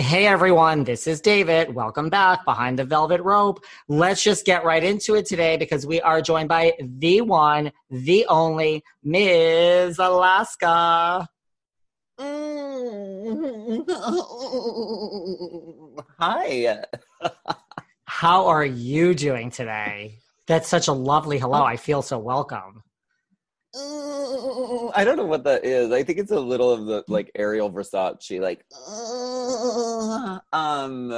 Hey everyone, this is David. Welcome back behind the velvet rope. Let's just get right into it today because we are joined by the one, the only Ms. Alaska. Mm-hmm. Hi. How are you doing today? That's such a lovely hello. I feel so welcome. I don't know what that is. I think it's a little of the like Ariel Versace, like. Um.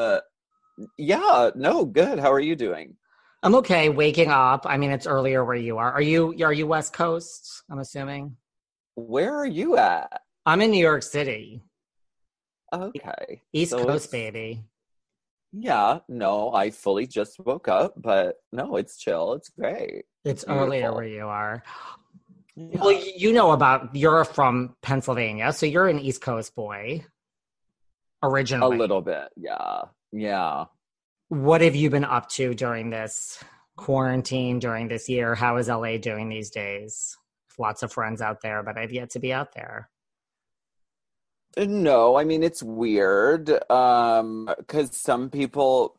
Yeah. No. Good. How are you doing? I'm okay. Waking up. I mean, it's earlier where you are. Are you? Are you West Coast? I'm assuming. Where are you at? I'm in New York City. Okay. East So Coast, baby. Yeah. No, I fully just woke up, but no, it's chill. It's great. It's earlier where you are. Well, you know about you're from Pennsylvania, so you're an East Coast boy. Originally. A little bit. Yeah. Yeah. what have you been up to during this quarantine during this year? How is LA doing these days? Lots of friends out there, but I've yet to be out there. No, I mean it's weird um cuz some people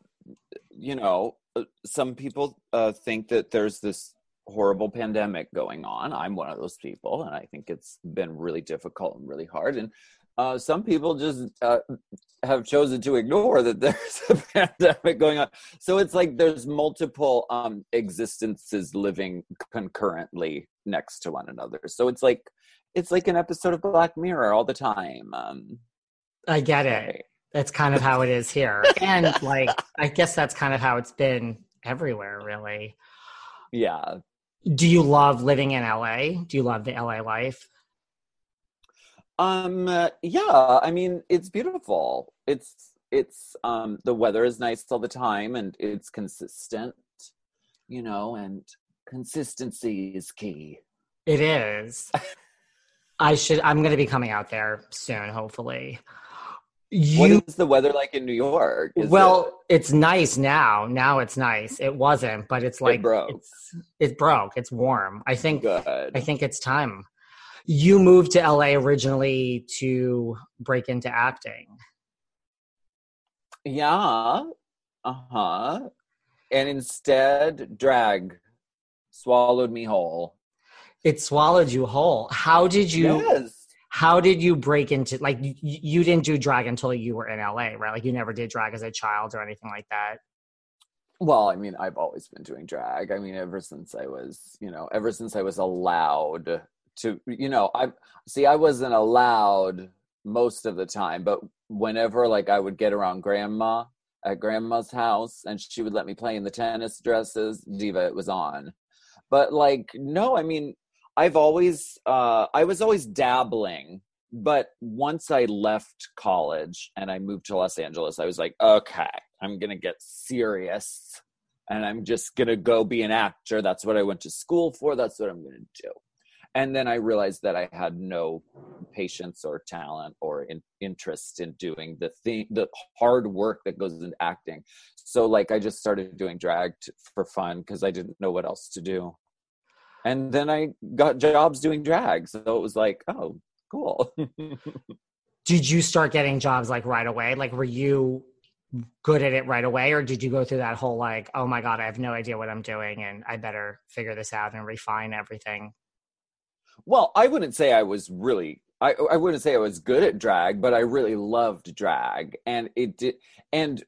you know uh, some people uh think that there's this horrible pandemic going on. I'm one of those people and I think it's been really difficult and really hard and uh some people just uh, have chosen to ignore that there's a pandemic going on. So it's like there's multiple um existences living concurrently next to one another. So it's like it's like an episode of Black Mirror all the time. Um, I get it. That's kind of how it is here, and like I guess that's kind of how it's been everywhere, really. Yeah. Do you love living in LA? Do you love the LA life? Um. uh, yeah. I mean, it's beautiful. It's it's um the weather is nice all the time and it's consistent. You know, and consistency is key. It is. I should. I'm going to be coming out there soon, hopefully. What You is the weather like in New York? Is well, it's nice now. Now it's nice. It wasn't, but it's like broke. It's, it broke. It's warm. I think. good? I think it's time. You moved to LA originally to break into acting. Yeah. Uh huh. And instead, drag swallowed me whole. It swallowed you whole. How did you? yes. How did you break into like you, you didn't do drag until you were in LA, right? Like you never did drag as a child or anything like that. Well, I mean, I've always been doing drag. I mean, ever since I was, you know, ever since I was allowed to, you know, I see, I wasn't allowed most of the time, but whenever like I would get around grandma at grandma's house and she would let me play in the tennis dresses, Diva, it was on. But like, no, I mean, I've always, uh, I was always dabbling. But once I left college and I moved to Los Angeles, I was like, okay, I'm to get serious and I'm just to go be an actor. That's what I went to school for. That's what I'm to do. And then I realized that I had no patience or talent or in, interest in doing the thing, the hard work that goes into acting. So, like, I just started doing drag t- for fun because I didn't know what else to do. And then I got jobs doing drag. So it was like, oh, cool. Did you start getting jobs like right away? Like were you good at it right away or did you go through that whole like, oh my god, I have no idea what I'm doing and I better figure this out and refine everything? Well, I wouldn't say I was really I I wouldn't say I was good at drag, but I really loved drag and it did and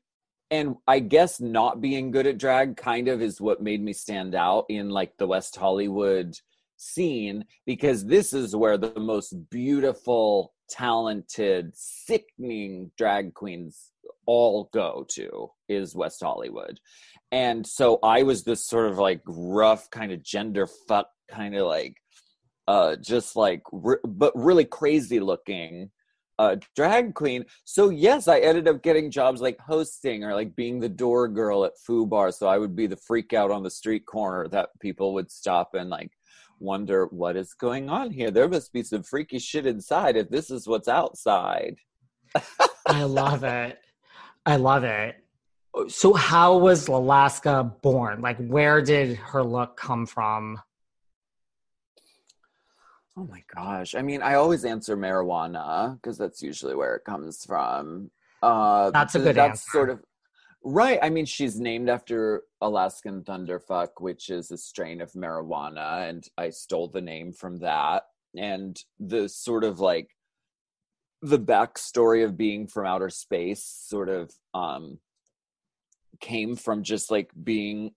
and I guess not being good at drag kind of is what made me stand out in like the West Hollywood scene because this is where the most beautiful, talented, sickening drag queens all go to is West Hollywood. And so I was this sort of like rough kind of gender fuck kind of like uh just like re- but really crazy looking uh drag queen. So yes i ended up getting jobs like hosting or like being the door girl at Fubar. So i would be the freak out on the street corner that people would stop and like wonder what is going on here. There must be some freaky shit inside if this is what's outside. I love it. I love it. So how was alaska born? Like where did her look come from Oh my gosh. I mean, I always answer marijuana because that's usually where it comes from. Uh, that's a good that's answer. sort of right. I mean, she's named after Alaskan Thunderfuck, which is a strain of marijuana, and I stole the name from that. And the sort of like the backstory of being from outer space sort of um came from just like being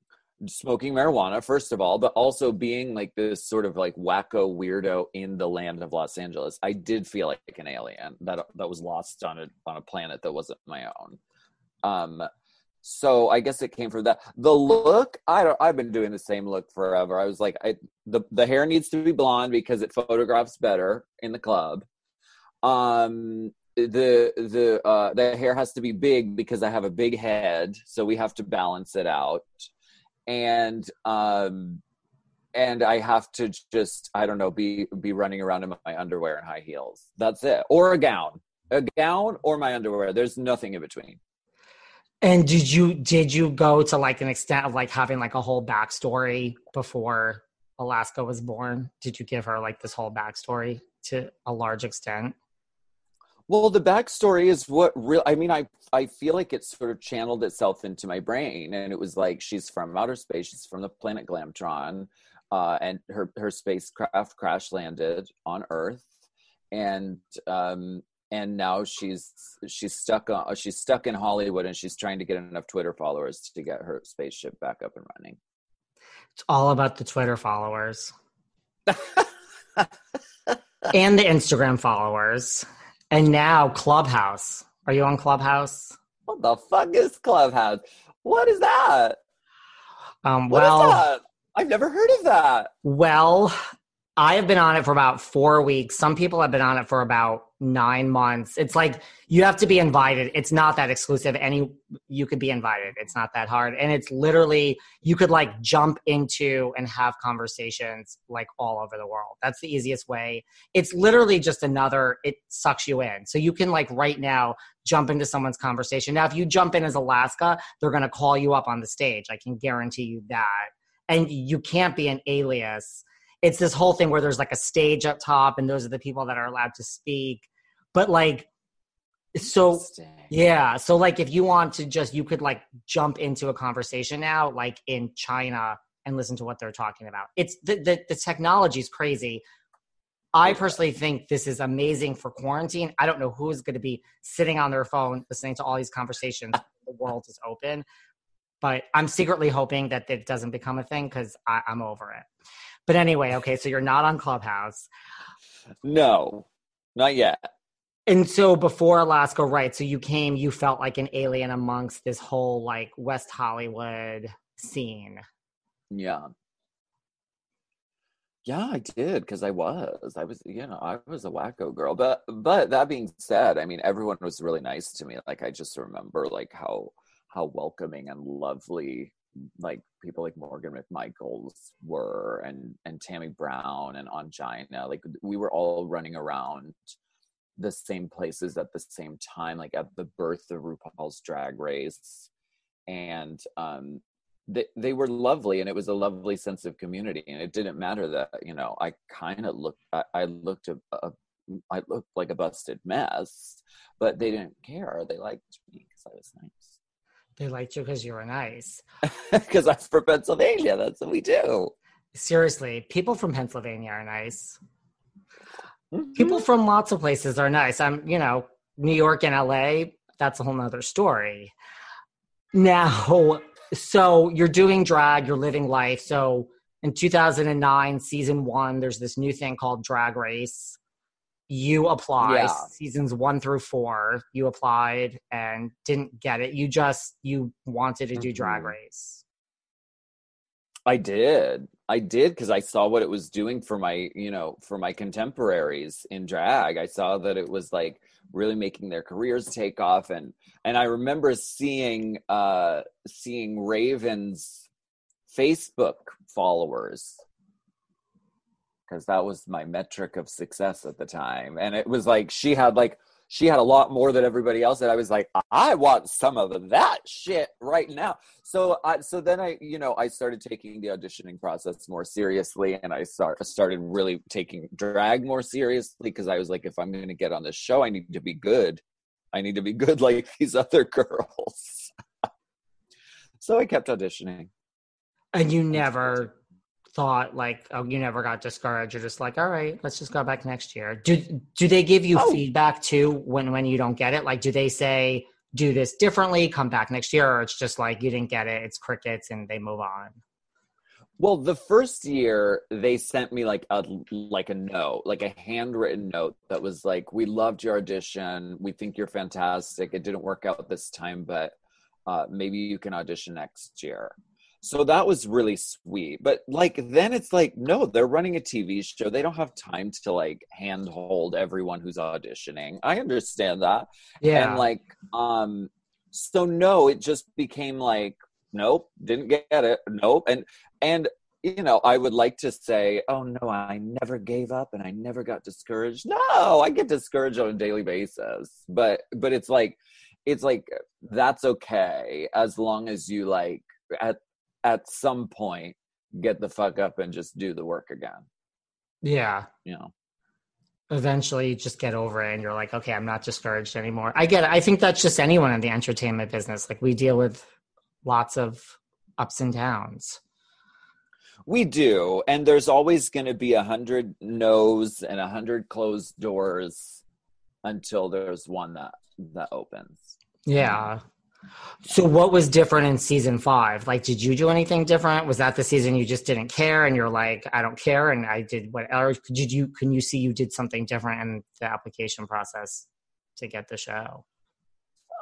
smoking marijuana first of all but also being like this sort of like wacko weirdo in the land of los angeles i did feel like an alien that that was lost on a on a planet that wasn't my own. Um so i guess it came from that. The look i don't i've been doing the same look forever. I was like i the, the hair needs to be blonde because it photographs better in the club. Um the the uh the hair has to be big because i have a big head so we have to balance it out and um and I have to just I don't know be be running around in my underwear and high heels. That's it, or a gown, a gown or my underwear. There's nothing in between. And did you did you go to like an extent of like having like a whole backstory before Alaska was born? Did you give her like this whole backstory to a large extent? Well, the backstory is what real. I mean, I I feel like it sort of channeled itself into my brain, and it was like she's from outer space. She's from the planet Glamtron, uh, and her her spacecraft crash landed on Earth, and um, and now she's she's stuck on she's stuck in Hollywood, and she's trying to get enough Twitter followers to get her spaceship back up and running. It's all about the Twitter followers and the Instagram followers. And now Clubhouse. Are you on Clubhouse? What the fuck is Clubhouse? What is that? Um, What is well, that? I've never heard of that. well, I have been on it for about four weeks. Some people have been on it for about nine months. It's like you have to be invited. It's not that exclusive. Any you could be invited. It's not that hard. And it's literally you could like jump into and have conversations like all over the world. That's the easiest way. It's literally just another, it sucks you in. So you can like right now jump into someone's conversation. Now, if you jump in as Alaska, they're gonna call you up on the stage. I can guarantee you that. And you can't be an alias it's this whole thing where there's like a stage up top and those are the people that are allowed to speak. But like so yeah so like if you want to just you could like jump into a conversation now like in china and listen to what they're talking about. It's the the, the technology is crazy. I personally think this is amazing for quarantine. I don't know who's going to be sitting on their phone listening to all these conversations the world is open but i'm secretly hoping that it doesn't become a thing because i'm over it but anyway, okay, so you're not on Clubhouse. No, not yet. And so before Alaska, right? So you came, you felt like an alien amongst this whole like West Hollywood scene. Yeah. Yeah, I did because I was. I was, you know, I was a wacko girl. But but that being said, I mean, everyone was really nice to me. Like I just remember like how how welcoming and lovely like people like Morgan McMichaels were and and Tammie Brown and Angina. Like we were all running around the same places at the same time, like at the birth of RuPaul's Drag Race, and um, they they were lovely, and it was a lovely sense of community. And it didn't matter that you know I kind of looked I, I looked a, a I looked like a busted mess, but they didn't care. They liked me because I was nice. They liked you because you were nice. Because I'm from Pennsylvania. That's what we do. Seriously, people from Pennsylvania are nice. People mm-hmm. from lots of places are nice. I'm, you know, New York and LA, that's a whole nother story. Now, so you're doing drag, you're living life. So in 2009, season one, there's this new thing called Drag Race. You apply Yeah. seasons one through four. You applied and didn't get it. You just you wanted to do Drag Mhm. Race. I did. I did because I saw what it was doing for my, you know, for my contemporaries in drag. I saw that it was like really making their careers take off and and I remember seeing uh seeing Raven's Facebook followers because that was my metric of success at the time. And it was like she had like she had a lot more than everybody else and I was like I want some of that shit right now. So I so then I you know I started taking the auditioning process more seriously and I start started really taking drag more seriously because I was like if I'm going to get on this show I need to be good. I need to be good like these other girls. so I kept auditioning. And you never thought like oh you never got discouraged. You're just like, all right, let's just go back next year. Do do they give you Oh. feedback too when when you don't get it? Like do they say do this differently, come back next year, or it's just like you didn't get it, it's crickets and they move on? Well, the first year they sent me like a like a note, like a handwritten note that was like, "We loved your audition. We think you're fantastic. It didn't work out this time, but uh, maybe you can audition next year." So that was really sweet. But like then it's like, no, they're running a TV show. They don't have time to like handhold everyone who's auditioning. I understand that Yeah. and like um so no it just became like nope didn't get it nope and and you know i would like to say oh no i never gave up and i never got discouraged no i get discouraged on a daily basis but but it's like it's like that's okay as long as you like at at some point get the fuck up and just do the work again yeah. you know Eventually you just get over it and you're like, okay, I'm not discouraged anymore. I get it. I think that's just anyone in the entertainment business. Like we deal with lots of ups and downs. We do, and there's always going to be a hundred no's and a hundred closed doors until there's one that that opens. Yeah. So what was different in season five? Like, did you do anything different? Was that the season you just didn't care and you're like, I don't care, and I did what? Or did you? Can you see you did something different in the application process to get the show?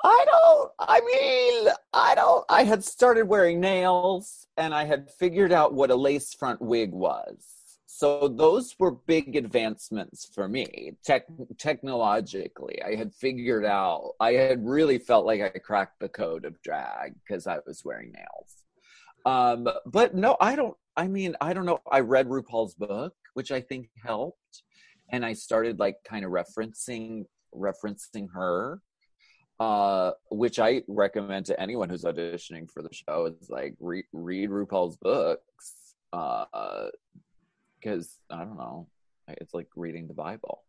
I don't. I mean, I don't. I had started wearing nails, and I had figured out what a lace front wig was. So those were big advancements for me, tech, technologically. I had figured out. I had really felt like I cracked the code of drag because I was wearing nails. Um, but no, I don't. I mean, I don't know. I read RuPaul's book, which I think helped, and I started like kind of referencing referencing her uh which i recommend to anyone who's auditioning for the show is like re- read rupaul's books uh because i don't know it's like reading the bible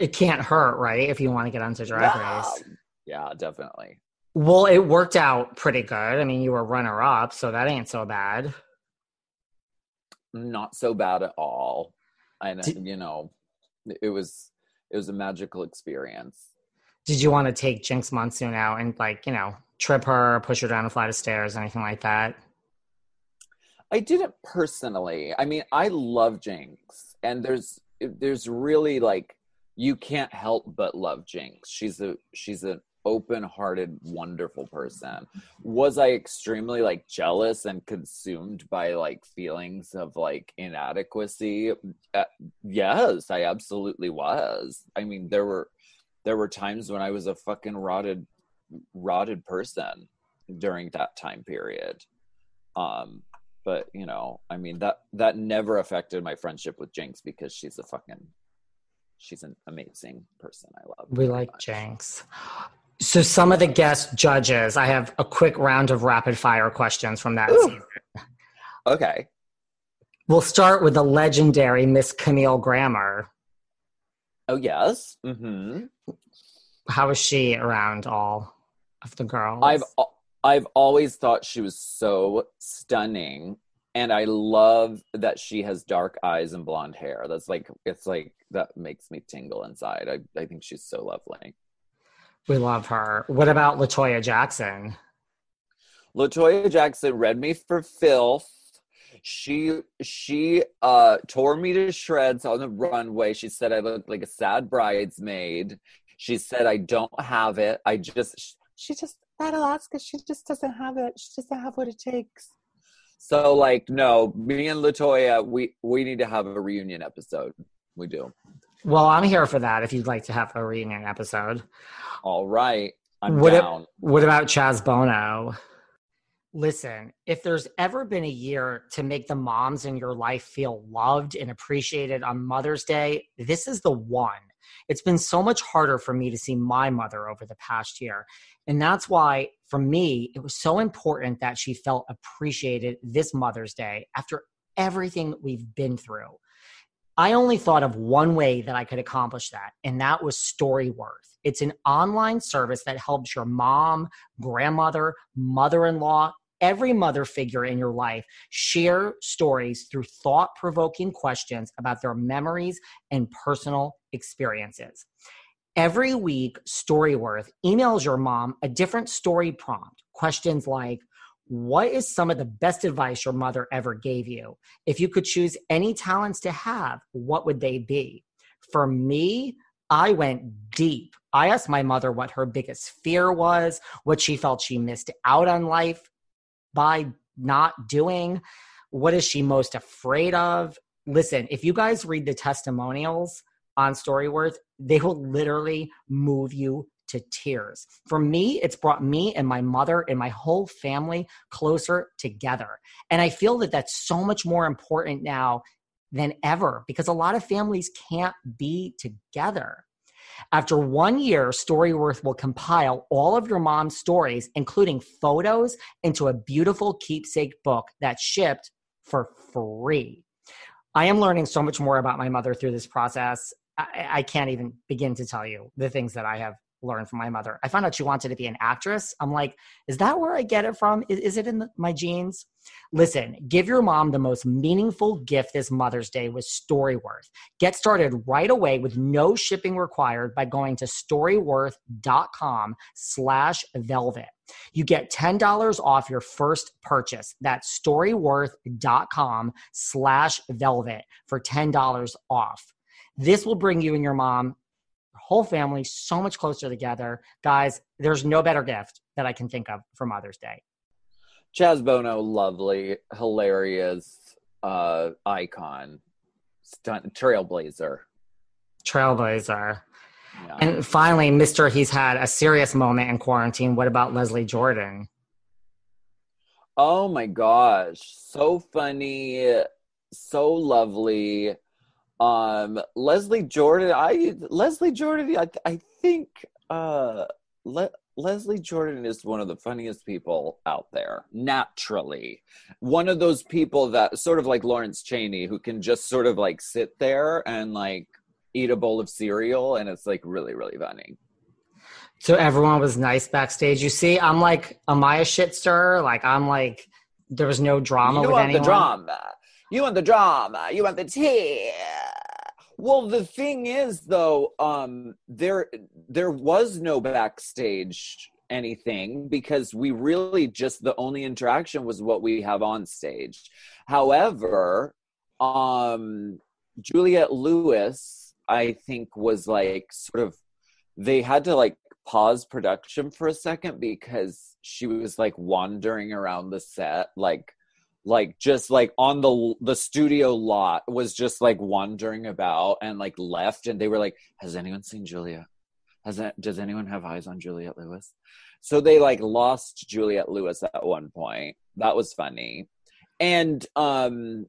It can't hurt, right? If you want to get onto Drag Yeah. Race. yeah definitely Well, it worked out pretty good. I mean, you were runner up, so that ain't so bad. not so bad at all and Did- you know it was it was a magical experience Did you want to take Jinkx Monsoon out and like, you know, trip her, push her down a flight of stairs, anything like that? I didn't personally. I mean, I love Jinkx, and there's there's really like you can't help but love Jinkx. She's a she's an open-hearted, wonderful person. Was I extremely like jealous and consumed by like feelings of like inadequacy? Uh, yes, I absolutely was. I mean, there were there were times when I was a fucking rotted rotted person during that time period. Um, but you know, I mean that that never affected my friendship with Jinkx because she's a fucking she's an amazing person. I love. We like much. Jinkx. So some of the guest judges, I have a quick round of rapid fire questions from that Ooh. season. Okay. We'll start with the legendary Miss Camille Grammer. Oh yes. Mm-hmm. How is she around all of the girls? I've I've always thought she was so stunning and I love that she has dark eyes and blonde hair. That's like it's like that makes me tingle inside. I I think she's so lovely. We love her. What about Latoya Jackson? Latoya Jackson read me for filth. She she uh tore me to shreds on the runway. She said I looked like a sad bridesmaid. She said I don't have it. I just she just that Alaska, she just doesn't have it. She doesn't have what it takes. So like no, me and Latoya, we we need to have a reunion episode. We do. Well, I'm here for that if you'd like to have a reunion episode. All right. I'm what down. A, what about Chaz Bono? Listen, if there's ever been a year to make the moms in your life feel loved and appreciated on Mother's Day, this is the one. It's been so much harder for me to see my mother over the past year. And that's why, for me, it was so important that she felt appreciated this Mother's Day after everything we've been through. I only thought of one way that I could accomplish that, and that was Storyworth. It's an online service that helps your mom, grandmother, mother in law, every mother figure in your life share stories through thought provoking questions about their memories and personal experiences. Every week, Storyworth emails your mom a different story prompt. Questions like, what is some of the best advice your mother ever gave you? If you could choose any talents to have, what would they be? For me, I went deep. I asked my mother what her biggest fear was, what she felt she missed out on life by not doing, what is she most afraid of? Listen, if you guys read the testimonials on Storyworth, they will literally move you to tears. For me, it's brought me and my mother and my whole family closer together. And I feel that that's so much more important now than ever because a lot of families can't be together. After one year, Storyworth will compile all of your mom's stories, including photos, into a beautiful keepsake book that's shipped for free. I am learning so much more about my mother through this process. I, I can't even begin to tell you the things that I have learned from my mother. I found out she wanted to be an actress. I'm like, is that where I get it from? Is, is it in the, my genes? Listen, give your mom the most meaningful gift this Mother's Day with Storyworth. Get started right away with no shipping required by going to storyworth.com slash velvet. You get $10 off your first purchase. That's storyworth.com slash velvet for $10 off. This will bring you and your mom your whole family so much closer together. Guys, there's no better gift that I can think of for Mother's Day. Chaz Bono, lovely, hilarious, uh, icon, stunt, trailblazer. Trailblazer. Yeah. And finally, Mr. He's had a serious moment in quarantine. What about Leslie Jordan? Oh my gosh. So funny, so lovely um leslie jordan i leslie jordan i, I think uh Le- leslie jordan is one of the funniest people out there naturally. One of those people that sort of like lawrence Cheney, who can just sort of like sit there and like eat a bowl of cereal and it's like really really funny. So everyone was nice backstage. You see i'm like am i a shit stirrer. Like i'm like there was no drama you with want anyone. the drama you want the drama you want the tea well, the thing is, though, um, there there was no backstage anything because we really just the only interaction was what we have on stage. However, um, Juliette Lewis, I think, was like sort of they had to like pause production for a second because she was like wandering around the set like like just like on the the studio lot was just like wandering about and like left and they were like has anyone seen julia has that does anyone have eyes on juliette lewis? So they like lost juliette lewis at one point. That was funny. And um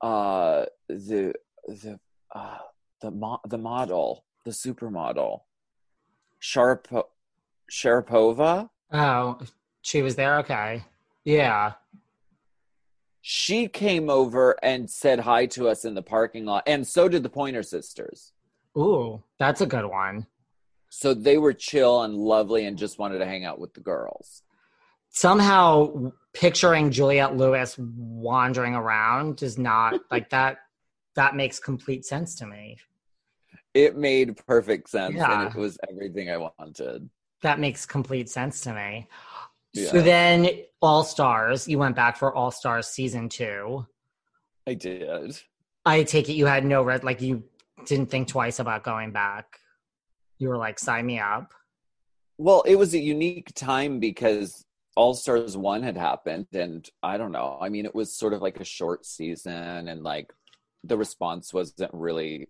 uh the the uh the mo- the model the supermodel Sharp Sharapova? Oh she was there? Okay. Yeah she came over and said hi to us in the parking lot and so did the pointer sisters ooh that's a good one so they were chill and lovely and just wanted to hang out with the girls somehow picturing Juliette Lewis wandering around does not like that. That makes complete sense to me. It made perfect sense, Yeah. and it was everything I wanted. That makes complete sense to me. So then, All Stars, you went back for All Stars season two. I did. I take it you had no red, like you didn't think twice about going back. You were like, sign me up. Well, it was a unique time because All Stars 1 had happened. And I don't know. I mean, it was sort of like a short season, and like the response wasn't really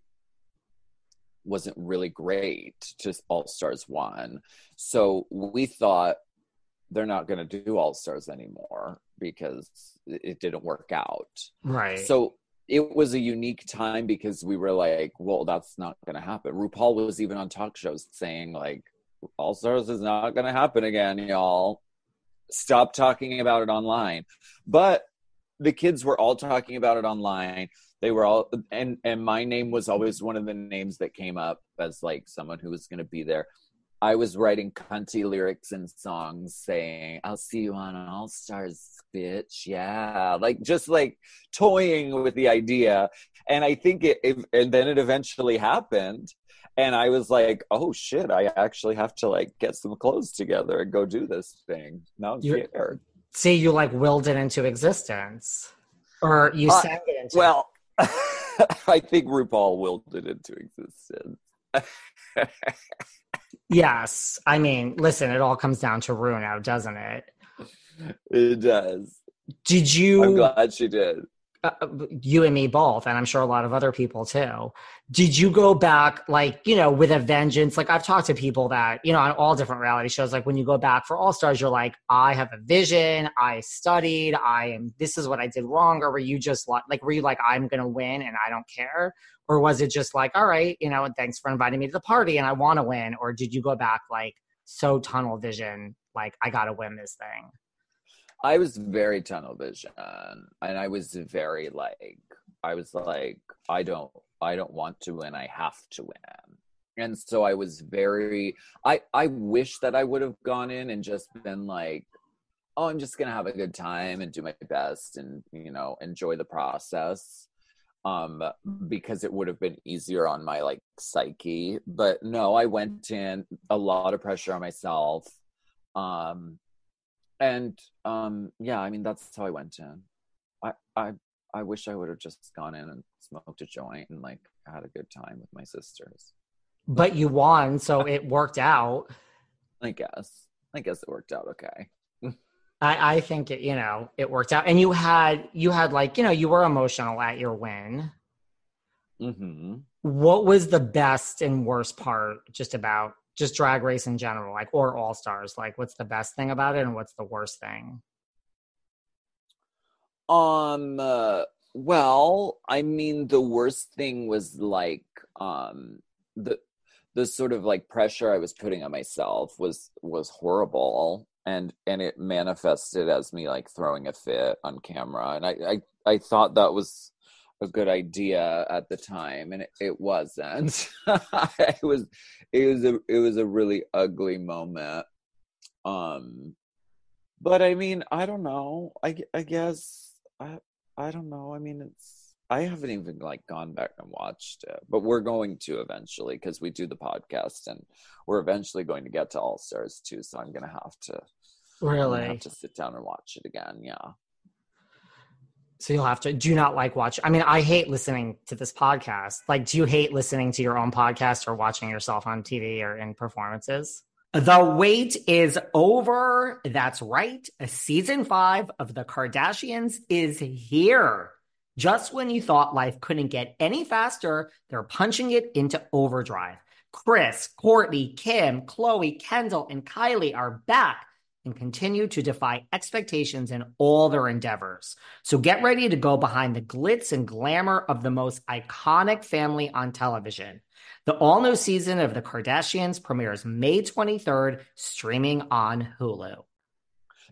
wasn't really great to All Stars 1. So we thought they're not going to do All Stars anymore because it didn't work out. Right. So it was a unique time because we were like, well, that's not going to happen. RuPaul was even on talk shows saying, like, All Stars is not going to happen again, y'all. Stop talking about it online. But the kids were all talking about it online. They were all, and and my name was always one of the names that came up as like someone who was going to be there. I was writing cunty lyrics and songs saying, I'll see you on All Stars, bitch. Yeah. Like just like toying with the idea. And I think it, it, and then it eventually happened. And I was like, oh shit, I actually have to like get some clothes together and go do this thing. Now I'm You're- scared. See, you like willed it into existence. Or you Uh, sang it into Well, I think RuPaul willed it into existence. Yes. I mean, listen, it all comes down to Ru now, doesn't it? it does. Did you I'm glad she did. Uh, you and me both, and I'm sure a lot of other people too. Did you go back, like, you know, with a vengeance? Like, I've talked to people that, you know, on all different reality shows, like, when you go back for All Stars, you're like, I have a vision, I studied, I am, this is what I did wrong. Or were you just like, like, were you like, I'm going to win and I don't care? Or was it just like, all right, you know, thanks for inviting me to the party and I want to win? Or did you go back, like, so tunnel vision, like, I got to win this thing? I was very tunnel vision and I was very like I was like I don't I don't want to win I have to win. And so I was very I I wish that I would have gone in and just been like oh I'm just going to have a good time and do my best and you know enjoy the process um because it would have been easier on my like psyche but no I went in a lot of pressure on myself um and um yeah i mean that's how i went in i i i wish i would have just gone in and smoked a joint and like had a good time with my sisters But you won, so it worked out. i guess i guess it worked out okay I, I think it, you know, it worked out. And you had, you had like, you know, you were emotional at your win. hmm What was the best and worst part just about just drag race in general, like, or all stars? Like, what's the best thing about it and what's the worst thing? um uh, well i mean the worst thing was like um the the sort of like pressure i was putting on myself was was horrible and and it manifested as me like throwing a fit on camera and i i, I thought that was a good idea at the time and it, it wasn't. It was it was a it was a really ugly moment. Um but i mean i don't know. I i guess i i don't know. I mean it's i haven't even like gone back and watched it but we're going to eventually because we do the podcast and we're eventually going to get to all stars too so i'm gonna have to Really? have to sit down and watch it again yeah So you'll have to, do not like watch? I mean, I hate listening to this podcast. Like, do you hate listening to your own podcast or watching yourself on TV or in performances? The wait is over. That's right. Season five of The Kardashians is here. Just when you thought life couldn't get any faster, they're punching it into overdrive. Kris, Kourtney, Kim, Khloé, Kendall, and Kylie are back and continue to defy expectations in all their endeavors. So get ready to go behind the glitz and glamour of the most iconic family on television. The all new season of The Kardashians premieres May 23rd, streaming on Hulu.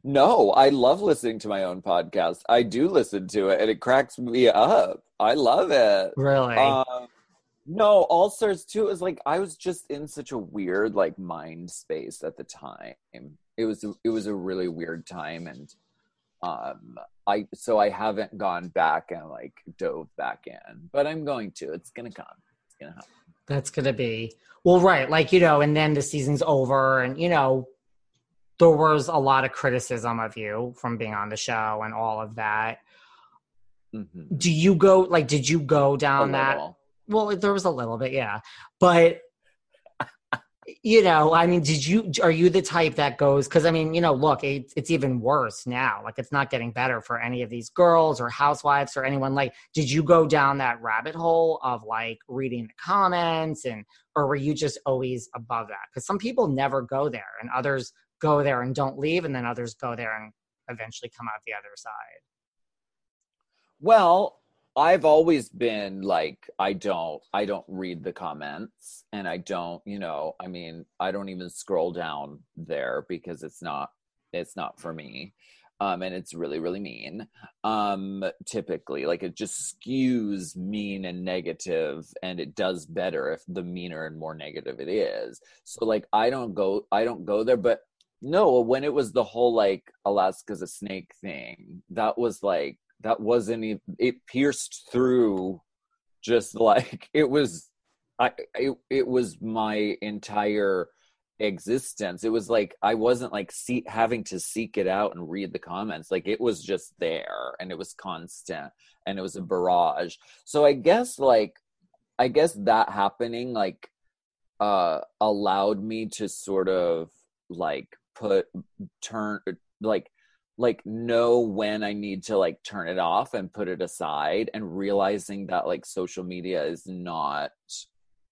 No, I love listening to my own podcast. I do listen to it and it cracks me up. I love it. Really? Um, no, All Stars 2 is like I was just in such a weird like mind space at the time. It was it was a really weird time and um i so i haven't gone back and like dove back in but i'm going to it's gonna come it's gonna happen That's gonna be well, right? Like you know, and then the season's over, and you know, there was a lot of criticism of you from being on the show and all of that. Mhm. Do you go like? Did you go down that? Well, there was a little bit, yeah, but you know, I mean, did you? Are you the type that goes? Because I mean, you know, look, it, it's even worse now. Like, it's not getting better for any of these girls or housewives or anyone. Like, did you go down that rabbit hole of like reading the comments and, or were you just always above that? Because some people never go there, and others go there and don't leave, and then others go there and eventually come out the other side. Well, I've always been like I don't I don't read the comments and I don't, you know, I mean, I don't even scroll down there because it's not it's not for me. Um and it's really really mean. Um typically like it just skews mean and negative and it does better if the meaner and more negative it is. So like I don't go I don't go there but no, when it was the whole like Alaska's a snake thing, that was like that wasn't even it pierced through just like it was i it, it was my entire existence. It was like i wasn't like see, having to seek it out and read the comments. Like it was just there and it was constant and it was a barrage. So i guess like i guess that happening like uh allowed me to sort of like put turn like like know when I need to like turn it off and put it aside and realizing that like social media is not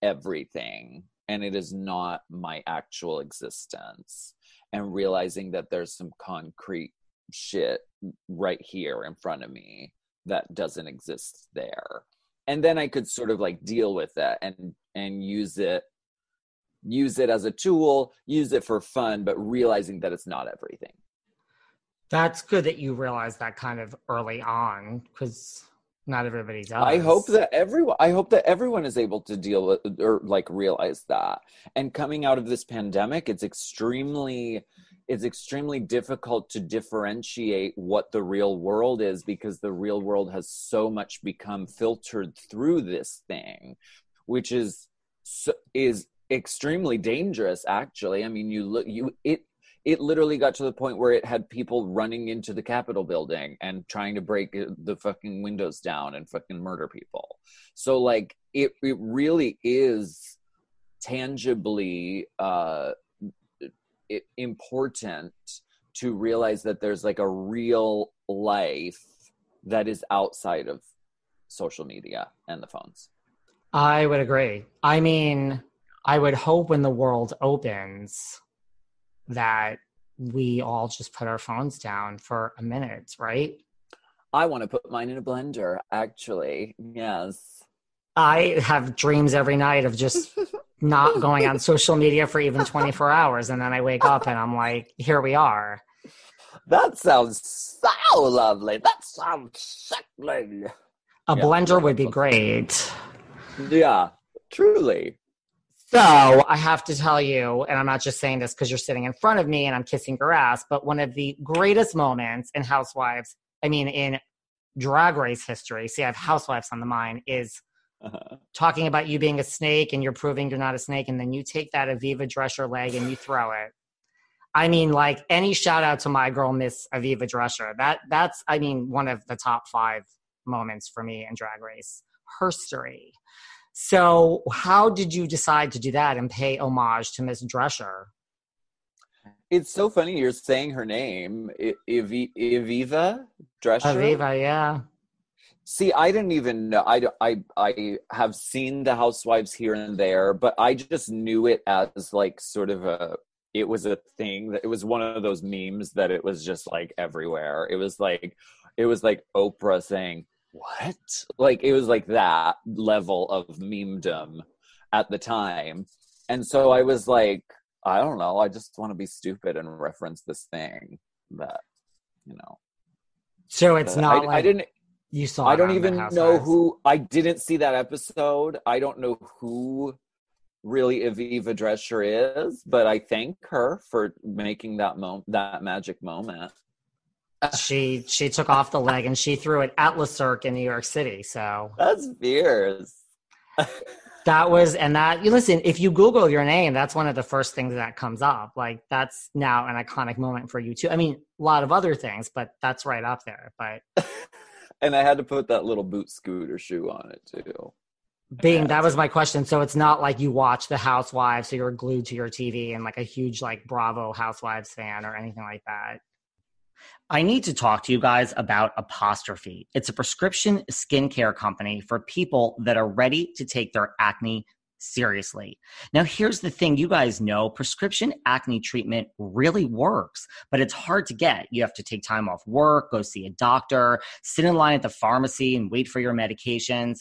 everything and it is not my actual existence and realizing that there's some concrete shit right here in front of me that doesn't exist there. And then i could sort of like deal with it and and use it use it as a tool use it for fun but realizing that it's not everything That's good that you realized that kind of early on because not everybody does. I hope that everyone I hope that everyone is able to deal with or like realize that. And coming out of this pandemic, it's extremely it's extremely difficult to differentiate what the real world is because the real world has so much become filtered through this thing, which is is extremely dangerous actually. I mean, you look you it it literally got to the point where it had people running into the capitol building and trying to break uh, the fucking windows down and fucking murder people so like it it really is tangibly uh important to realize that there's like a real life that is outside of social media and the phones I would agree. I mean, I would hope when the world opens that we all just put our phones down for a minute, right? i want to put mine in a blender actually yes I have dreams every night of just not going on social media for even 24 hours. And then I wake up and I'm like, here we are. That sounds so lovely. That sounds sickening. A Yeah. blender would be great. Yeah, truly. So I have to tell you, and I'm not just saying this because you're sitting in front of me and I'm kissing your ass, but one of the greatest moments in Housewives, I mean, in drag race history, see, I have Housewives on the mind, is Uh-huh. talking about you being a snake and you're proving you're not a snake, and then you take that Aviva Drescher leg and you throw it. I mean, like any shout out to my girl, Miss Aviva Drescher. That that's, I mean, one of the top five moments for me in Drag Race history. So, how did you decide to do that and pay homage to Miss Drescher? It's so funny you're saying her name, I- Iviva Drescher. Aviva, yeah. See, I didn't even know. I, I, I have seen the Housewives here and there, but I just knew it as like sort of a. It was a thing that it was one of those memes that it was just like everywhere. It was like, it was like Oprah saying, "What?" Like it was like that level of memedom at the time, and so I was like, I don't know. I just want to be stupid and reference this thing that, you know. So it's not I, like I didn't. you saw. I don't even know who. I didn't see that episode. I don't know who really Aviva Drescher is, but I thank her for making that moment, that magic moment. She she took off the leg and she threw it at Le Cirque in New York City. So That's fierce. that was and that you listen. If you Google your name, that's one of the first things that comes up. Like that's now an iconic moment for you too. I mean, a lot of other things, but that's right up there. But and I had to put that little boot scooter shoe on it too. being that was my question. So it's not like you watch the Housewives, so you're glued to your TV and like a huge like Bravo Housewives fan or anything like that. I need to talk to you guys about Apostrophe. It's a prescription skincare company for people that are ready to take their acne seriously. Now, here's the thing you guys know prescription acne treatment really works, but it's hard to get. You have to take time off work, go see a doctor, sit in line at the pharmacy, and wait for your medications.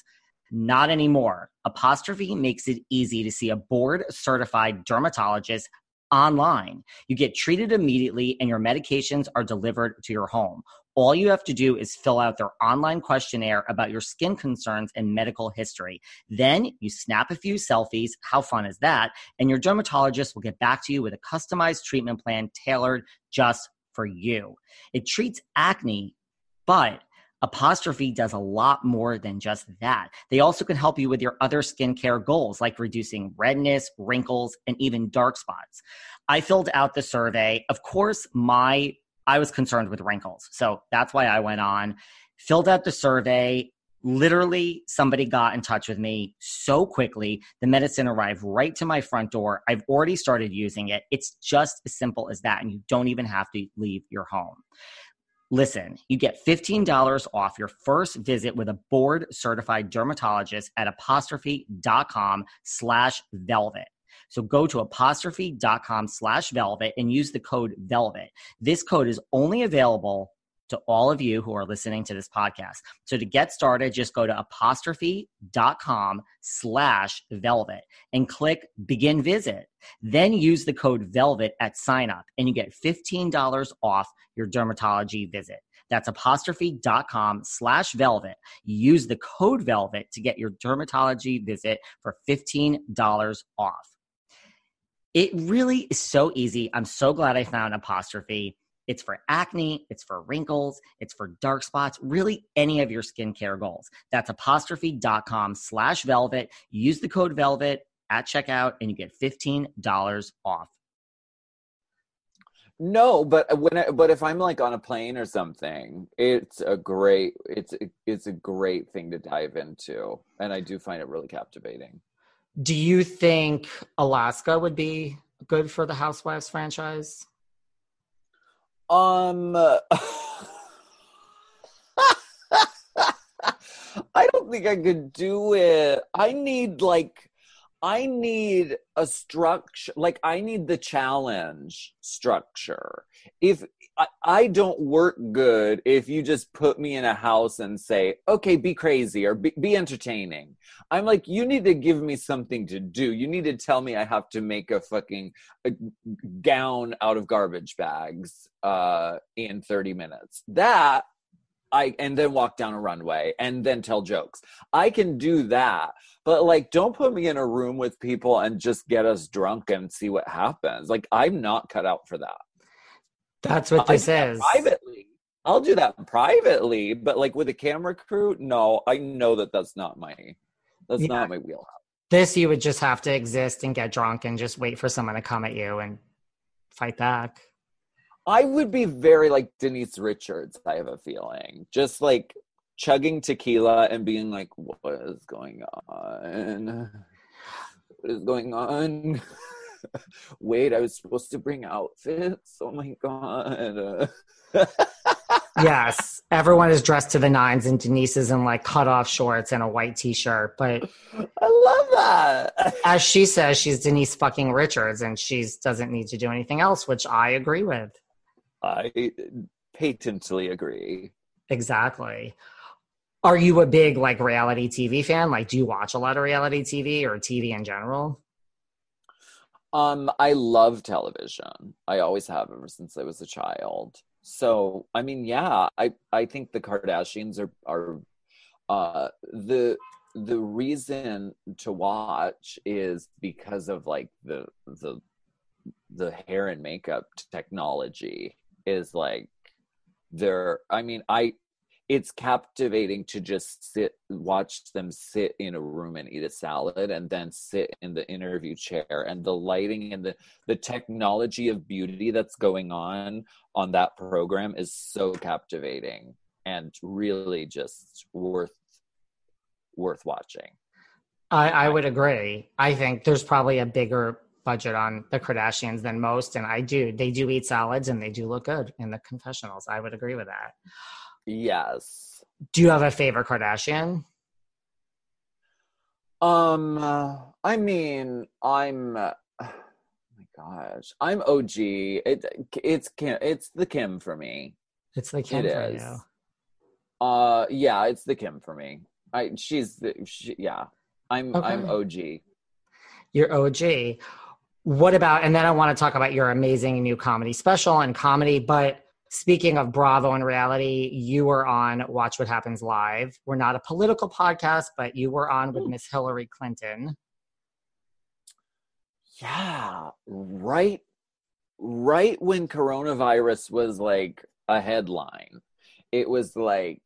Not anymore. Apostrophe makes it easy to see a board certified dermatologist online. You get treated immediately and your medications are delivered to your home. All you have to do is fill out their online questionnaire about your skin concerns and medical history. Then you snap a few selfies. How fun is that? And your dermatologist will get back to you with a customized treatment plan tailored just for you. It treats acne, but Apostrophe does a lot more than just that. They also can help you with your other skincare goals, like reducing redness, wrinkles, and even dark spots. I filled out the survey. Of course, my I was concerned with wrinkles. So that's why I went on, filled out the survey. Literally, somebody got in touch with me so quickly. The medicine arrived right to my front door. I've already started using it. It's just as simple as that. And you don't even have to leave your home. Listen, you get $15 off your first visit with a board certified dermatologist at apostrophe.com slash velvet. So go to apostrophe.com slash velvet and use the code velvet. This code is only available to all of you who are listening to this podcast. So to get started, just go to apostrophe.com slash velvet and click begin visit. Then use the code velvet at sign up and you get $15 off your dermatology visit. That's apostrophe.com slash velvet. Use the code velvet to get your dermatology visit for $15 off. It really is so easy. I'm so glad I found apostrophe. It's for acne, it's for wrinkles, it's for dark spots, really any of your skincare goals. That's apostrophe.com slash velvet. Use the code velvet at checkout and you get $15 off. No, but when I, but if I'm like on a plane or something, it's a great it's it's a great thing to dive into, and I do find it really captivating. Do you think Alaska would be good for the Housewives franchise? Um, I don't think I could do it. I need like, I need a structure. Like, I need the challenge structure. If I, don't work good, if you just put me in a house and say, okay, be crazy or be, be entertaining. I'm like, you need to give me something to do. You need to tell me I have to make a fucking a gown out of garbage bags uh, in 30 minutes. That I and then walk down a runway and then tell jokes. I can do that, but like, don't put me in a room with people and just get us drunk and see what happens. Like, I'm not cut out for that. That's what this is. Privately, I'll do that privately, but like with a camera crew, no. I know that that's not my that's Yeah. not my wheelhouse. This you would just have to exist and get drunk and just wait for someone to come at you and fight back. I would be very like Denise Richards, I have a feeling. Just like chugging tequila and being like, what is going on? What is going on? Wait, I was supposed to bring outfits. Oh my god. yes, everyone is dressed to the nines, and Denise is in like cut off shorts and a white t shirt. But I love that. as she says, she's Denise fucking Richards, and she doesn't need to do anything else, which I agree with. I patently agree. Exactly. Are you a big like reality TV fan? Like, do you watch a lot of reality TV or TV in general? Um, I love television. I always have ever since I was a child. So, I mean, yeah, I I think the Kardashians are are uh the the reason to watch is because of like the the the hair and makeup technology is like they're i mean i it's captivating to just sit watch them sit in a room and eat a salad and then sit in the interview chair and the lighting and the the technology of beauty that's going on on that program is so captivating and really just worth worth watching I, I would agree. I think there's probably a bigger budget on the Kardashians than most, and I do. They do eat salads and they do look good in the confessionals. I would agree with that. Yes Do you have a favorite Kardashian? um uh, i mean i'm uh, oh my gosh i'm og it it's kim it's the kim for me It's the Kim It for is. you. uh yeah it's the kim for me i she's the she, yeah i'm i'm OG. You're OG. What about, and then I want to talk about your amazing new comedy special and comedy. But speaking of Bravo and reality, you were on Watch What Happens Live. We're not a political podcast, but you were on with Miss Hillary Clinton. yeah right right when coronavirus was like a headline it was like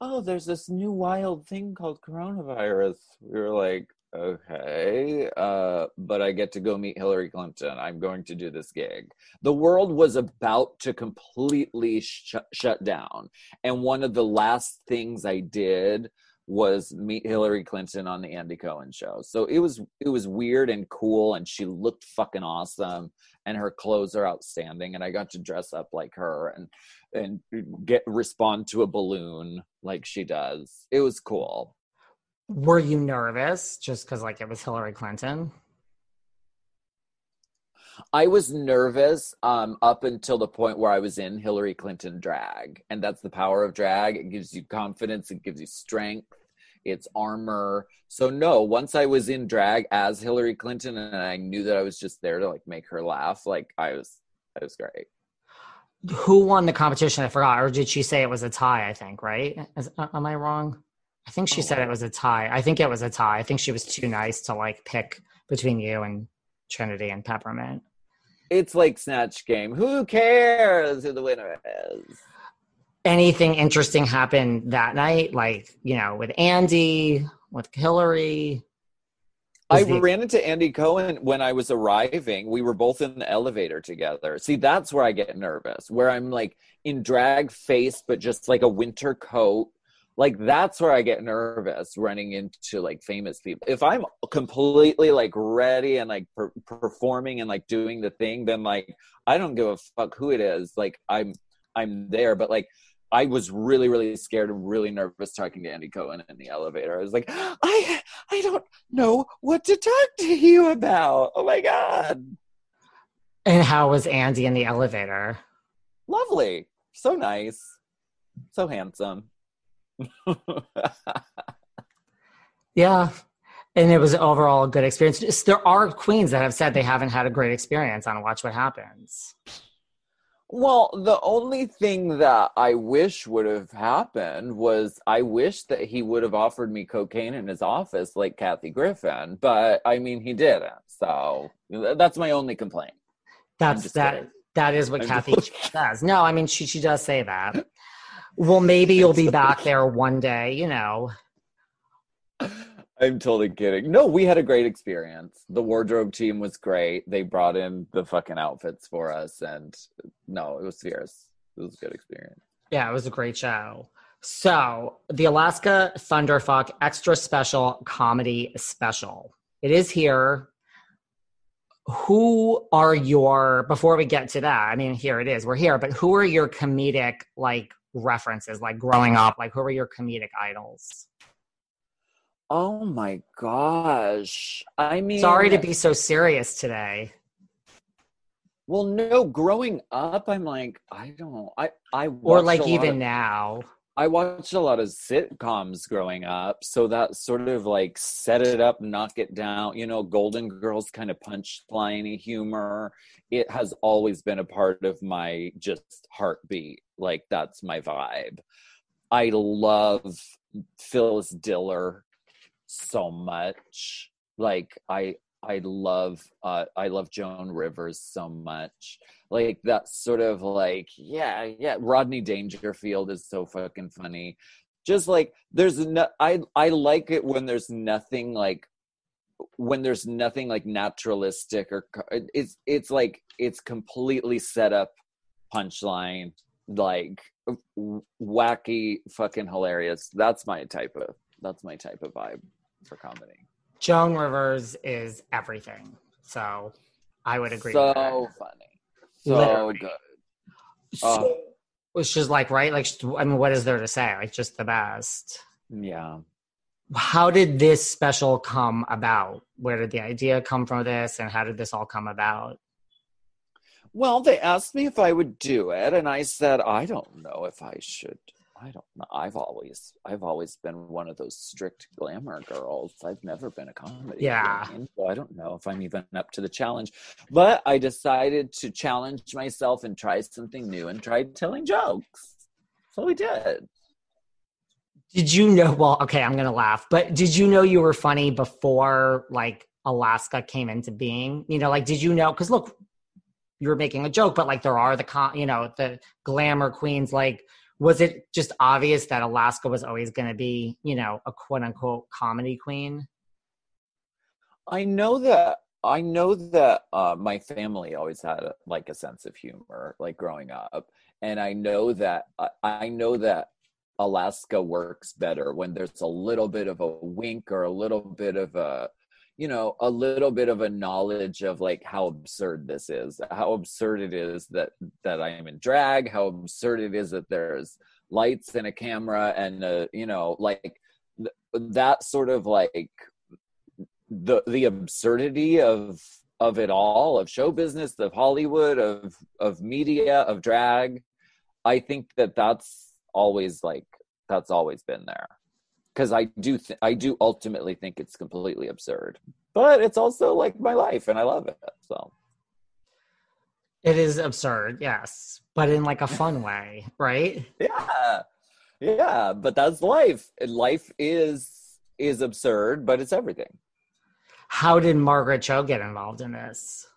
oh there's this new wild thing called coronavirus we were like okay uh but i get to go meet hillary clinton i'm going to do this gig the world was about to completely sh- shut down and one of the last things i did was meet Hillary Clinton on the Andy Cohen show. So it was it was weird and cool and she looked fucking awesome and her clothes are outstanding and I got to dress up like her and and get respond to a balloon like she does. It was cool. Were you nervous just because, like, it was Hillary Clinton? I was nervous um, up until the point where I was in Hillary Clinton drag, and that's the power of drag. It gives you confidence, it gives you strength, it's armor. So no, once I was in drag as Hillary Clinton, and I knew that I was just there to like make her laugh, like I was, I was great. Who won the competition? I forgot. Or did she say it was a tie? I think, right? Is, am I wrong? I think she Oh, said wow. it was a tie. I think it was a tie. I think she was too nice to like pick between you and Trinity and Peppermint. It's like Snatch Game. Who cares who the winner is? Anything interesting happened that night? Like, you know, with Andy, with Hillary? I ran into Andy Cohen when I was arriving. We were both in the elevator together. See, that's where I get nervous, where I'm like in drag face, but just like a winter coat. Like that's where I get nervous running into like famous people. If I'm completely like ready and like per- performing and like doing the thing, then like I don't give a fuck who it is. Like I'm I'm there, but like I was really really scared and really nervous talking to Andy Cohen in the elevator. I was like, I I don't know what to talk to you about. Oh my god. And how was Andy in the elevator? Lovely. So nice. So handsome. Yeah. And it was overall a good experience. Just- There are queens that have said they haven't had a great experience on Watch What Happens. well, the only thing that I wish would have happened was I wish that he would have offered me cocaine in his office like Kathy Griffin, but I mean he didn't. So that's my only complaint. That's that. kidding. That is what I'm Kathy just- says. No, I mean she she does say that. Well, maybe you'll be back there one day. You know, I'm totally kidding. No, we had a great experience. The wardrobe team was great. They brought in the fucking outfits for us, and no, it was fierce. It was a good experience. yeah, it was a great show. So the Alaska Thunderfuck extra special comedy special. It is here. Who are your before we get to that? I mean, here it is. We're here, but who are your comedic like references, like growing up? Like, who were your comedic idols? Oh my gosh! I mean, Sorry to be so serious today. Well, no. Growing up, I'm like, I don't. I I Or like even of- now. I watched a lot of sitcoms growing up, so that sort of like set it up, knock it down. You know, Golden Girls kind of punchliney humor. It has always been a part of my just heartbeat. Like that's my vibe. I love Phyllis Diller. so much. Like I I love uh I love Joan Rivers so much. Like that sort of like yeah, yeah, Rodney Dangerfield is so fucking funny. Just like there's no I I like it when there's nothing like when there's nothing like naturalistic or it's it's like it's completely set up punchline like wacky fucking hilarious that's my type of that's my type of vibe for comedy joan rivers is everything so i would agree so funny so Literally. good so, uh, she's like right like i mean what is there to say like just the best yeah how did this special come about? Where did the idea come from this and how did this all come about? Well, they asked me if I would do it and I said I don't know if I should. I don't know. I've always I've always been one of those strict glamour girls. I've never been a comedy. Yeah. Queen, so I don't know if I'm even up to the challenge. But I decided to challenge myself and try something new and tried telling jokes. So we did. Did you know? Well, okay, I'm gonna laugh, but did you know you were funny before like Alaska came into being? You know, like did you know? Because look, you were making a joke, but like there are the con, you know, the glamour queens. Like, was it just obvious that Alaska was always going to be, you know, a quote unquote comedy queen? I know that I know that uh, my family always had like a sense of humor, like growing up, and I know that I know that Alaska works better when there's a little bit of a wink or a little bit of a you know a little bit of a knowledge of like how absurd this is how absurd it is that that i am in drag how absurd it is that there's lights and a camera and uh, you know like th- that sort of like the the absurdity of of it all of show business of hollywood of of media of drag i think that that's always like that's always been there because I do th- I do ultimately think it's completely absurd, but it's also like my life and I love it. So it is absurd, yes, but in like a fun way, right? Yeah, yeah, but that's life. Life is is absurd, but it's everything. How did Margaret Cho get involved in this?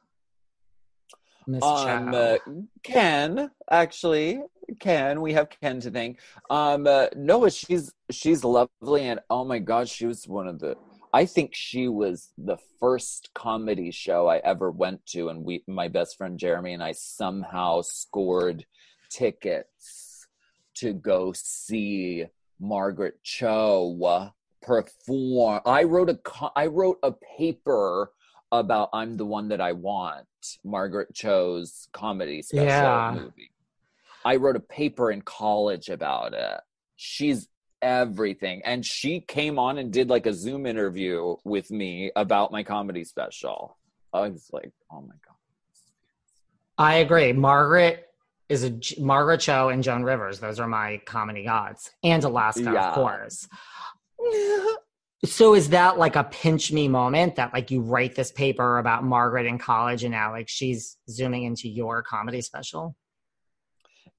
Miss um, uh, Ken, actually, Ken. We have Ken to thank. Um, uh, Noah, she's she's lovely, and oh my god, she was one of the. I think she was the first comedy show I ever went to, and we, my best friend Jeremy and I, somehow scored tickets to go see Margaret Cho perform. I wrote a I wrote a paper about I'm the one that I want, Margaret Cho's comedy special yeah. movie. I wrote a paper in college about it. She's everything. And she came on and did like a Zoom interview with me about my comedy special. I was like, oh my God. I agree. Margaret is a Margaret Cho and Joan Rivers. Those are my comedy gods. And Alaska, yeah. of course. So is that like a pinch me moment that like you write this paper about Margaret in college and now like she's zooming into your comedy special?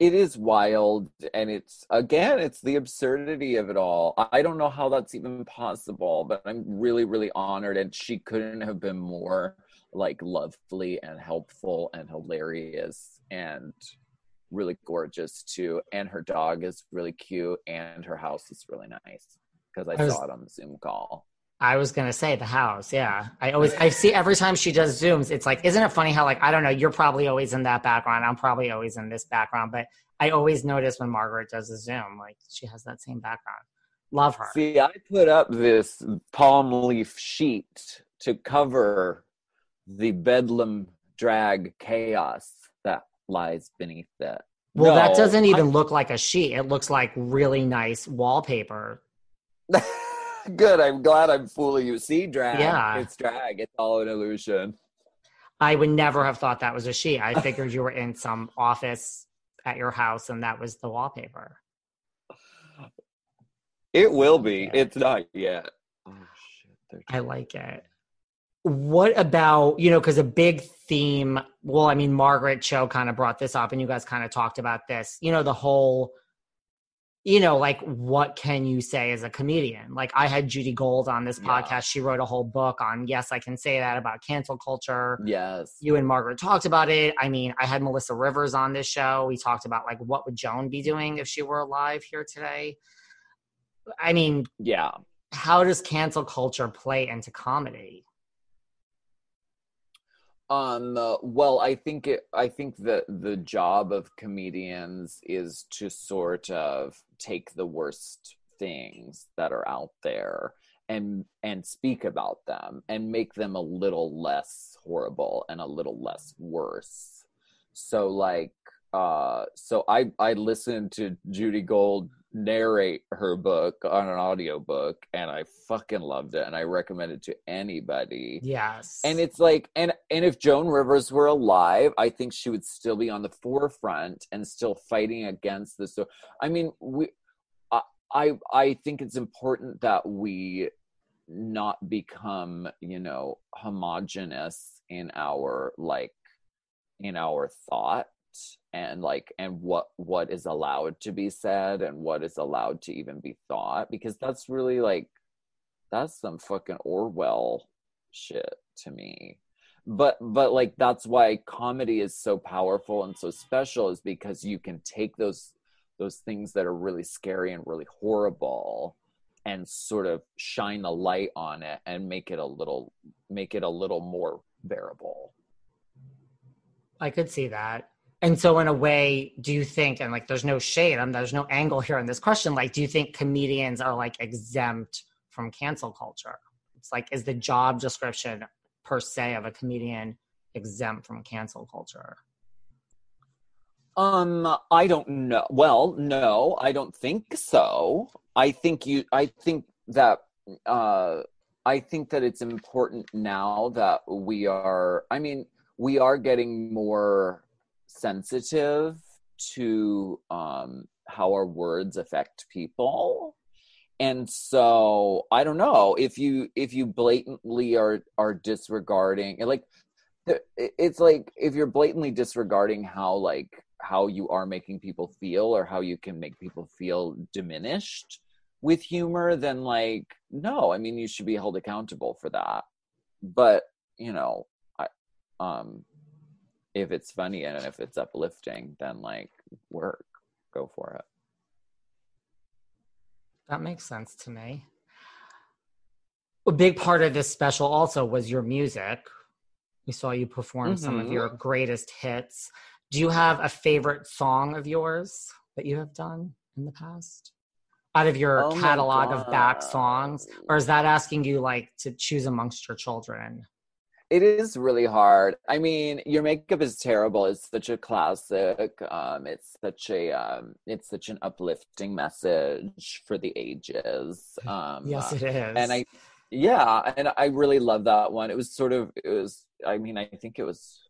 It is wild and it's again it's the absurdity of it all. I don't know how that's even possible, but I'm really really honored and she couldn't have been more like lovely and helpful and hilarious and really gorgeous too and her dog is really cute and her house is really nice because I, I was, saw it on the Zoom call. I was gonna say the house. Yeah, I always I see every time she does zooms. It's like, isn't it funny how like I don't know, you're probably always in that background. I'm probably always in this background, but I always notice when Margaret does a zoom, like she has that same background. Love her. See, I put up this palm leaf sheet to cover the bedlam drag chaos that lies beneath that. Well, no, that doesn't even I, look like a sheet. It looks like really nice wallpaper Good. I'm glad I'm fooling you. See, drag. Yeah. It's drag. It's all an illusion. I would never have thought that was a she. I figured you were in some office at your house and that was the wallpaper. It will be. It's not yet. Oh, shit. I like it. What about, you know, because a big theme, well, I mean, Margaret Cho kind of brought this up and you guys kind of talked about this, you know, the whole you know, like what can you say as a comedian? Like I had Judy Gold on this podcast. Yeah. She wrote a whole book on yes, I can say that about cancel culture. Yes. You and Margaret talked about it. I mean, I had Melissa Rivers on this show. We talked about like what would Joan be doing if she were alive here today. I mean, yeah. How does cancel culture play into comedy? Um. Uh, well, I think it. I think that the job of comedians is to sort of take the worst things that are out there and and speak about them and make them a little less horrible and a little less worse. So, like, uh, so I I listened to Judy Gold narrate her book on an audiobook and I fucking loved it and I recommend it to anybody. Yes. And it's like and and if Joan Rivers were alive, I think she would still be on the forefront and still fighting against this. So I mean, we I I, I think it's important that we not become, you know, homogenous in our like in our thought and like and what what is allowed to be said and what is allowed to even be thought because that's really like that's some fucking orwell shit to me. But but like that's why comedy is so powerful and so special is because you can take those those things that are really scary and really horrible and sort of shine a light on it and make it a little make it a little more bearable. I could see that and so, in a way, do you think, and like there's no shade, and there's no angle here in this question, like, do you think comedians are like exempt from cancel culture? It's like, is the job description per se of a comedian exempt from cancel culture? Um, I don't know. Well, no, I don't think so. I think you, I think that, uh, I think that it's important now that we are, I mean, we are getting more sensitive to um, how our words affect people. And so i don't know if you if you blatantly are are disregarding like it's like if you're blatantly disregarding how like how you are making people feel or how you can make people feel diminished with humor then like no i mean you should be held accountable for that. But you know i um if it's funny and if it's uplifting, then like work, go for it. That makes sense to me. A big part of this special also was your music. We saw you perform mm-hmm. some of your mm-hmm. greatest hits. Do you have a favorite song of yours that you have done in the past? Out of your oh catalog of back songs? Or is that asking you like to choose amongst your children? It is really hard. I mean, your makeup is terrible. It's such a classic. Um, it's such a um, it's such an uplifting message for the ages. Um, yes, it is. And I, yeah, and I really love that one. It was sort of it was. I mean, I think it was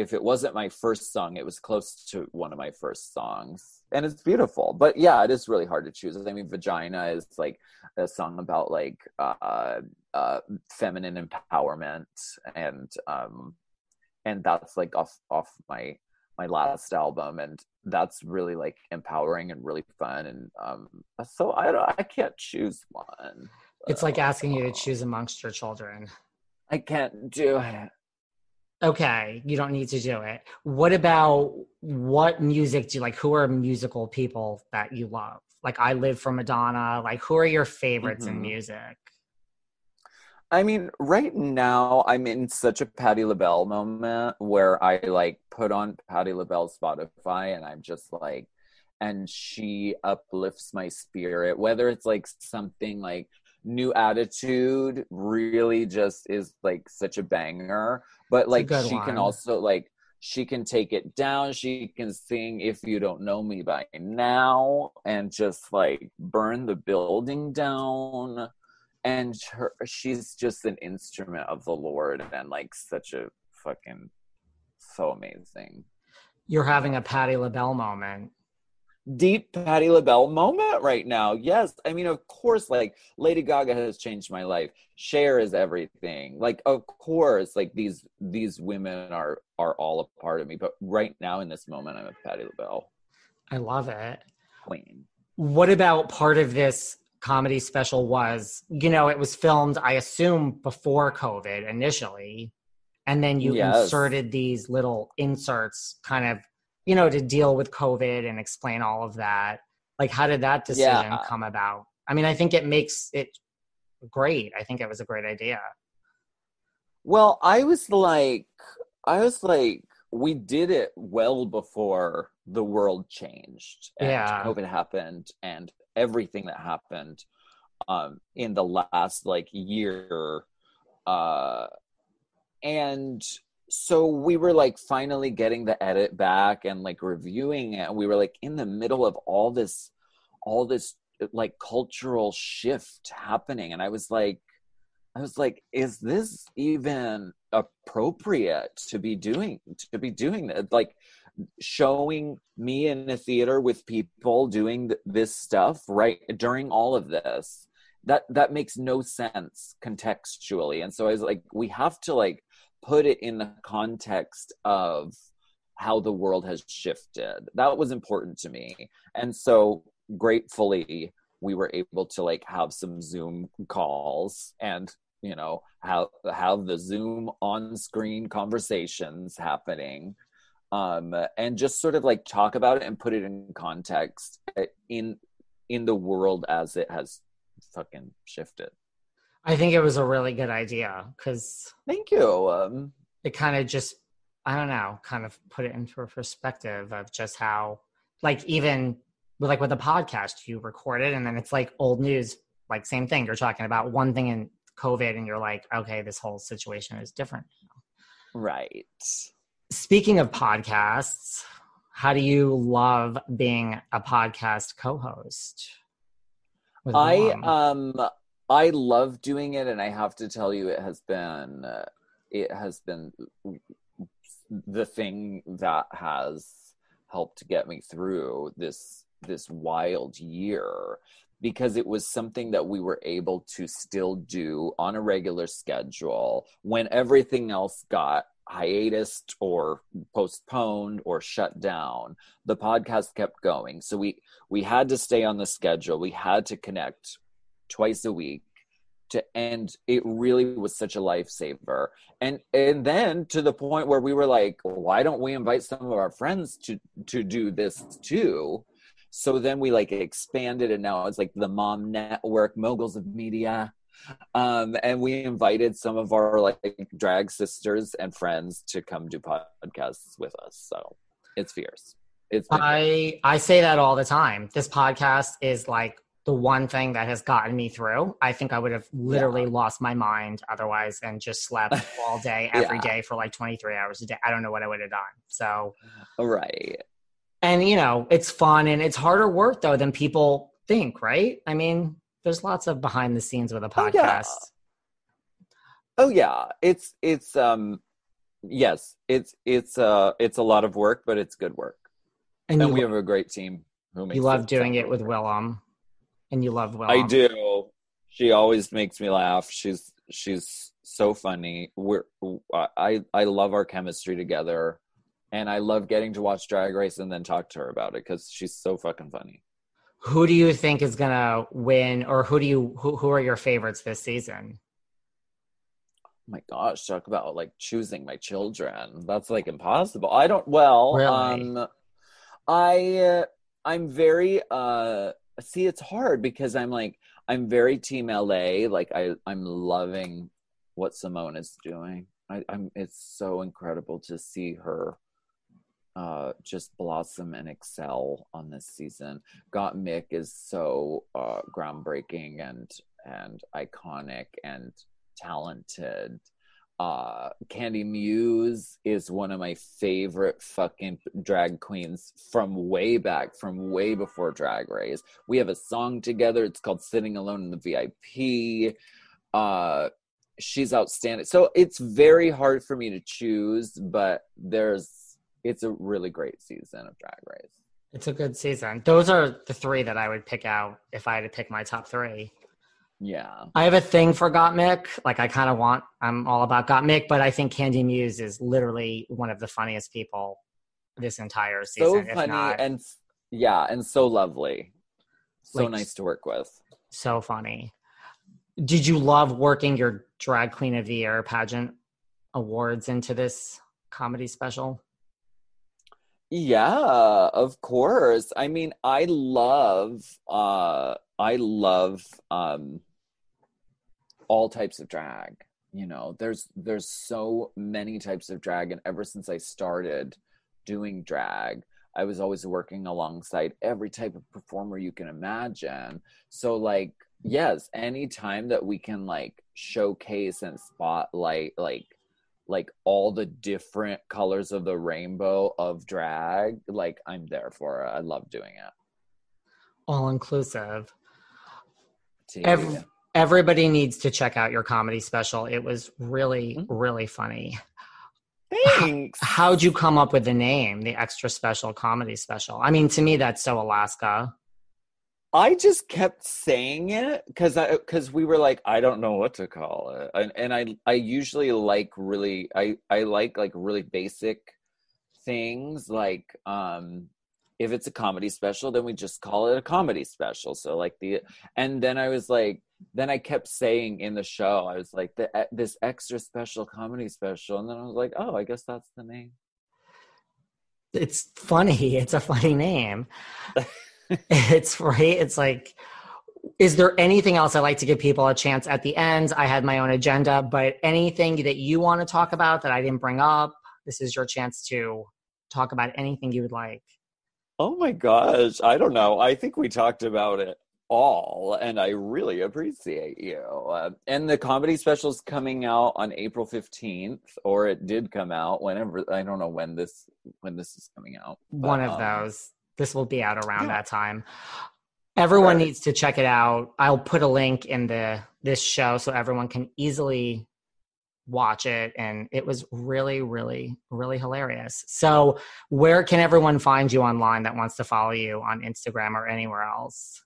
if it wasn't my first song, it was close to one of my first songs. And it's beautiful. But yeah, it is really hard to choose. I mean, Vagina is like a song about like uh, uh, feminine empowerment and um and that's like off off my my last album and that's really like empowering and really fun and um so I don't I can't choose one. It's like asking you to choose amongst your children. I can't do it. Okay, you don't need to do it. What about what music do you like? Who are musical people that you love? Like I live for Madonna. Like who are your favorites mm-hmm. in music? I mean, right now I'm in such a Patti LaBelle moment where I like put on Patti LaBelle's Spotify and I'm just like, and she uplifts my spirit. Whether it's like something like new attitude really just is like such a banger but like she can also like she can take it down. She can sing if you don't know me by now and just like burn the building down. And her she's just an instrument of the lord and like such a fucking so amazing. You're having a patti labelle moment deep Patti LaBelle moment right now. Yes. I mean, of course, like Lady Gaga has changed my life. Cher is everything. Like, of course, like these these women are are all a part of me. But right now in this moment, I'm a Patti LaBelle. I love it. queen. What about part of this comedy special was, you know, it was filmed, I assume, before COVID initially. And then you Yes. inserted these little inserts kind of, you know, to deal with COVID and explain all of that. Like, how did that decision Yeah. come about? I mean, I think it makes it great. I think it was a great idea. Well, I was like, I was like, we did it well before the world changed and Yeah. COVID happened and everything that happened um, in the last like year. Uh, and so we were like finally getting the edit back and like reviewing it. And we were like in the middle of all this, all this uh, like cultural shift happening. And I was like, I was like, is this even appropriate to be doing to be doing that? Like showing me in a theater with people doing th- this stuff right during all of this. That that makes no sense contextually. And so I was like, we have to like put it in the context of how the world has shifted. That was important to me. And so gratefully we were able to like have some zoom calls and you know have have the zoom on screen conversations happening um and just sort of like talk about it and put it in context uh, in in the world as it has fucking shifted I think it was a really good idea because thank you um it kind of just i don't know kind of put it into a perspective of just how like even with like with a podcast you record it and then it's like old news like same thing. You're talking about one thing in covid and you're like okay this whole situation is different right. Speaking of podcasts how do you love being a podcast co-host? I Willam? um i love doing it and i have to tell you it has been uh, it has been the thing that has helped get me through this this wild year because it was something that we were able to still do on a regular schedule when everything else got hiatus or postponed or shut down. The podcast kept going. So we we had to stay on the schedule. We had to connect twice a week to and it really was such a lifesaver. And and then to the point where we were like why don't we invite some of our friends to to do this too? So then we like expanded and now it's like the mom network moguls of media. Um and we invited some of our like drag sisters and friends to come do podcasts with us. So it's fierce. It's I I say that all the time. This podcast is like the one thing that has gotten me through. I think I would have literally lost my mind otherwise and just slept all day every day Yeah. for like 23 hours a day. I don't know what I would have done. So, right and you know, it's fun and it's harder work though than people think, right? I mean, there's lots of behind the scenes with a Oh, yeah. podcast. Oh yeah, it's it's um yes, it's it's uh it's a lot of work, but it's good work. And, And, we have a great team who makes you love doing it with Willam. And you love Willam. I do. She always makes me laugh. She's she's so funny. We're I I love our chemistry together, and I love getting to watch Drag Race and then talk to her about it because she's so fucking funny. Who do you think is gonna win, or who do you who, who are your favorites this season? Oh my gosh, talk about like choosing my children. That's like impossible. I don't. Well, Really? um, I I'm very uh. See, it's hard because I'm like I'm very team LA. Like I I'm loving what Simone is doing. I, I'm. It's so incredible to see her uh just blossom and excel on this season Gottmik is so uh groundbreaking and and iconic and talented uh Kandy Muse is one of my favorite fucking drag queens from way back from way before drag race. We have a song together. It's called sitting alone in the vip uh she's outstanding. So it's very hard for me to choose but there's it's a really great season of drag race. It's a good season. Those are the three that I would pick out if I had to pick my top three. Yeah I have a thing for Gottmik. Like I kind of want. I'm all about Gottmik, but I think Kandy Muse is literally one of the funniest people this entire season. so if funny not, and Yeah, and so lovely. So Like- nice to work with. So funny. Did you love working your drag queen of the year pageant awards into this comedy special? Yeah, of course. I mean, I love uh I love um all types of drag. You know, there's there's so many types of drag and ever since I started doing drag, I was always working alongside every type of performer you can imagine. So like, yes, anytime that we can like showcase and spotlight like like all the different colors of the rainbow of drag like i'm there for it i love doing it All inclusive. Tea. Ev- everybody needs to check out your comedy special. It was really, Mhm. really funny. thanks How'd you come up with the name, the extra special comedy special? I mean, to me, that's so Alaska. i just kept saying it because i because we were like i don't know what to call it and, and i i usually like really i i like like really basic things like um if it's a comedy special then we just call it a comedy special so like the and then i was like then i kept saying in the show i was like the, this extra special comedy special and then i was like oh i guess that's the name It's funny. It's a funny name. it's right. It's like, is there anything else I'd like to give people a chance at the end? I had my own agenda, but anything that you want to talk about that I didn't bring up, this is your chance to talk about anything you would like. oh my gosh i don't know i think we talked about it all and i really appreciate you uh, and the comedy special's coming out on april 15th or it did come out whenever i don't know when this when this is coming out but, One of um, those. This will be out around yeah. that time. Everyone Right. needs to check it out. I'll put a link in the this show so everyone can easily watch it and it was really really really hilarious. So, where can everyone find you online that wants to follow you on Instagram or anywhere else?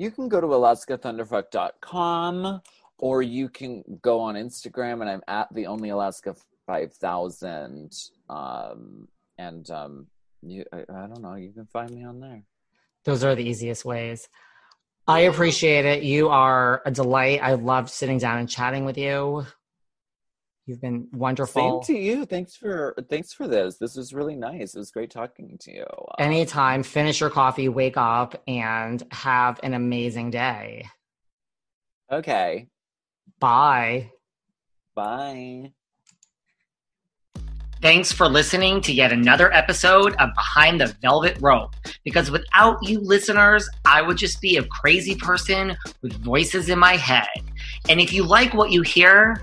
You can go to alaskathunderfuck.com or you can go on instagram and i'm at the only alaska 5000 um and um you I, I don't know you can find me on there Those are the easiest ways. I appreciate it. You are a delight. I love sitting down and chatting with you. You've been wonderful. Same to you. Thanks for thanks for this. This was really nice. It was great talking to you. Uh, Anytime, finish your coffee, wake up, and have an amazing day. okay. Bye. Bye. Thanks for listening to yet another episode of Behind the Velvet Rope. Because without you listeners, I would just be a crazy person with voices in my head. And if you like what you hear,